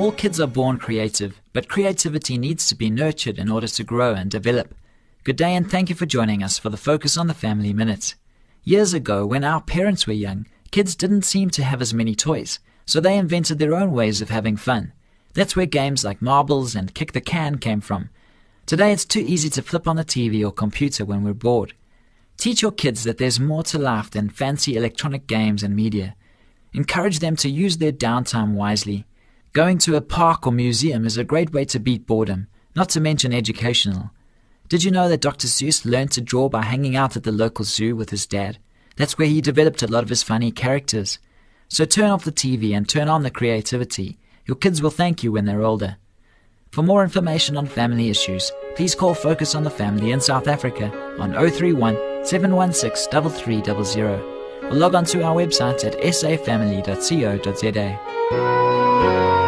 All kids are born creative, but creativity needs to be nurtured in order to grow and develop. Good day and thank you for joining us for the Focus on the Family Minute. Years ago, when our parents were young, kids didn't seem to have as many toys, so they invented their own ways of having fun. That's where games like marbles and kick the can came from. Today, it's too easy to flip on the TV or computer when we're bored. Teach your kids that there's more to life than fancy electronic games and media. Encourage them to use their downtime wisely. Going to a park or museum is a great way to beat boredom, not to mention educational. Did you know that Dr. Seuss learned to draw by hanging out at the local zoo with his dad? That's where he developed a lot of his funny characters. So turn off the TV and turn on the creativity. Your kids will thank you when they're older. For more information on family issues, please call Focus on the Family in South Africa on 031 716 3300 or log on to our website at safamily.co.za.